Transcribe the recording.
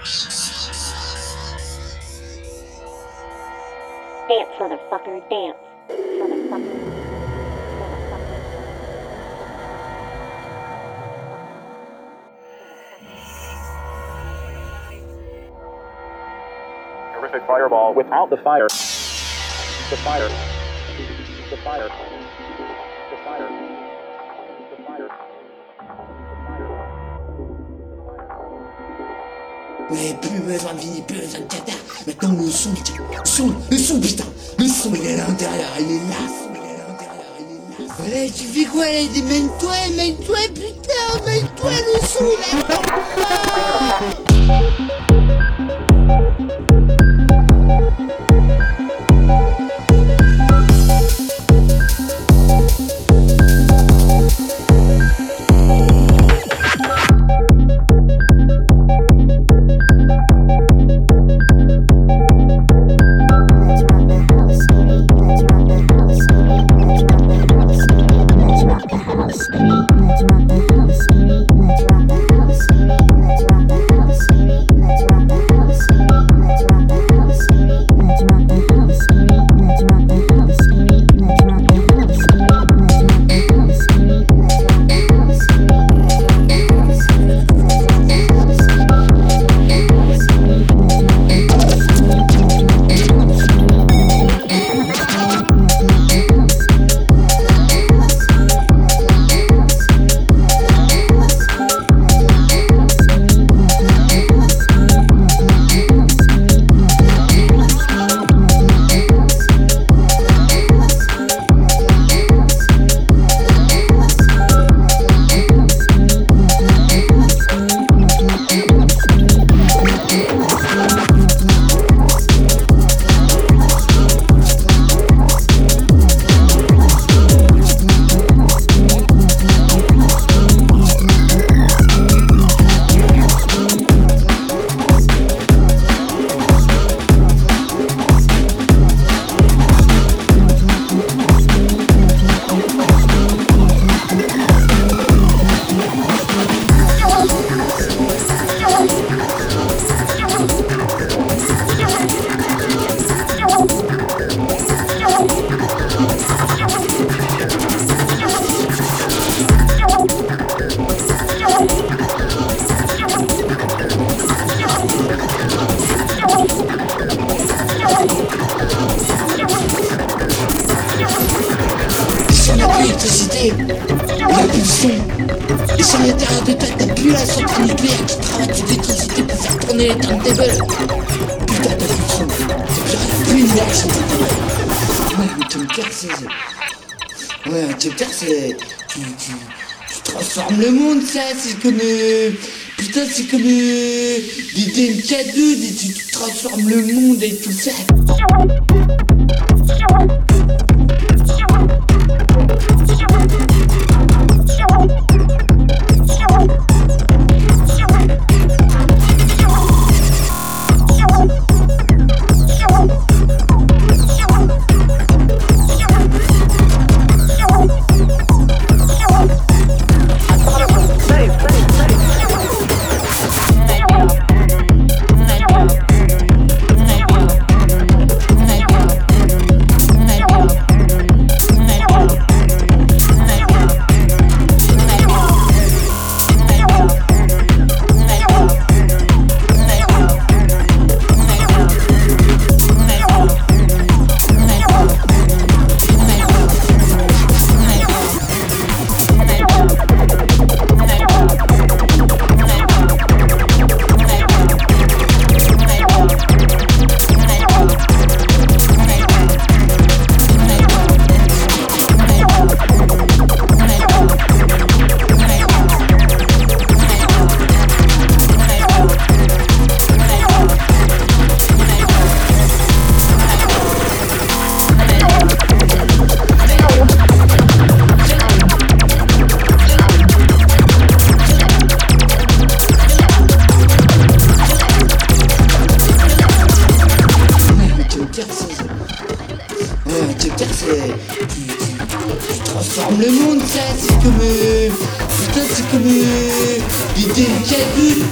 Dance, motherfucker, dance. Terrific fireball without the fire. The fire. The fire. The fire. Mais plus besoin de vie, plus besoin de tata. Maintenant, le son, putain. Son, le son, putain. Le son, il est à l'intérieur, il est là. Ouais, eh, tu fais quoi là? Mène-toi, mène-toi, putain, mène-toi, le son, Et sans l'intérieur de toi, t'as plus la centrale nucléaire qui travaille toute l'électricité pour faire tourner les turntables. Putain, de. T'as plus d'énergie. Ouais, mais ton cœur, c'est... Ouais, ton cœur, c'est... Tu, tu, tu transformes le monde, ça, c'est comme... euh, Putain, c'est comme... Euh, des DMK2, des- tu, tu transformes le monde et tout ça. Transformes le monde, ça, c'est comme... euh, Putain, c'est comme... Euh, des DMK2.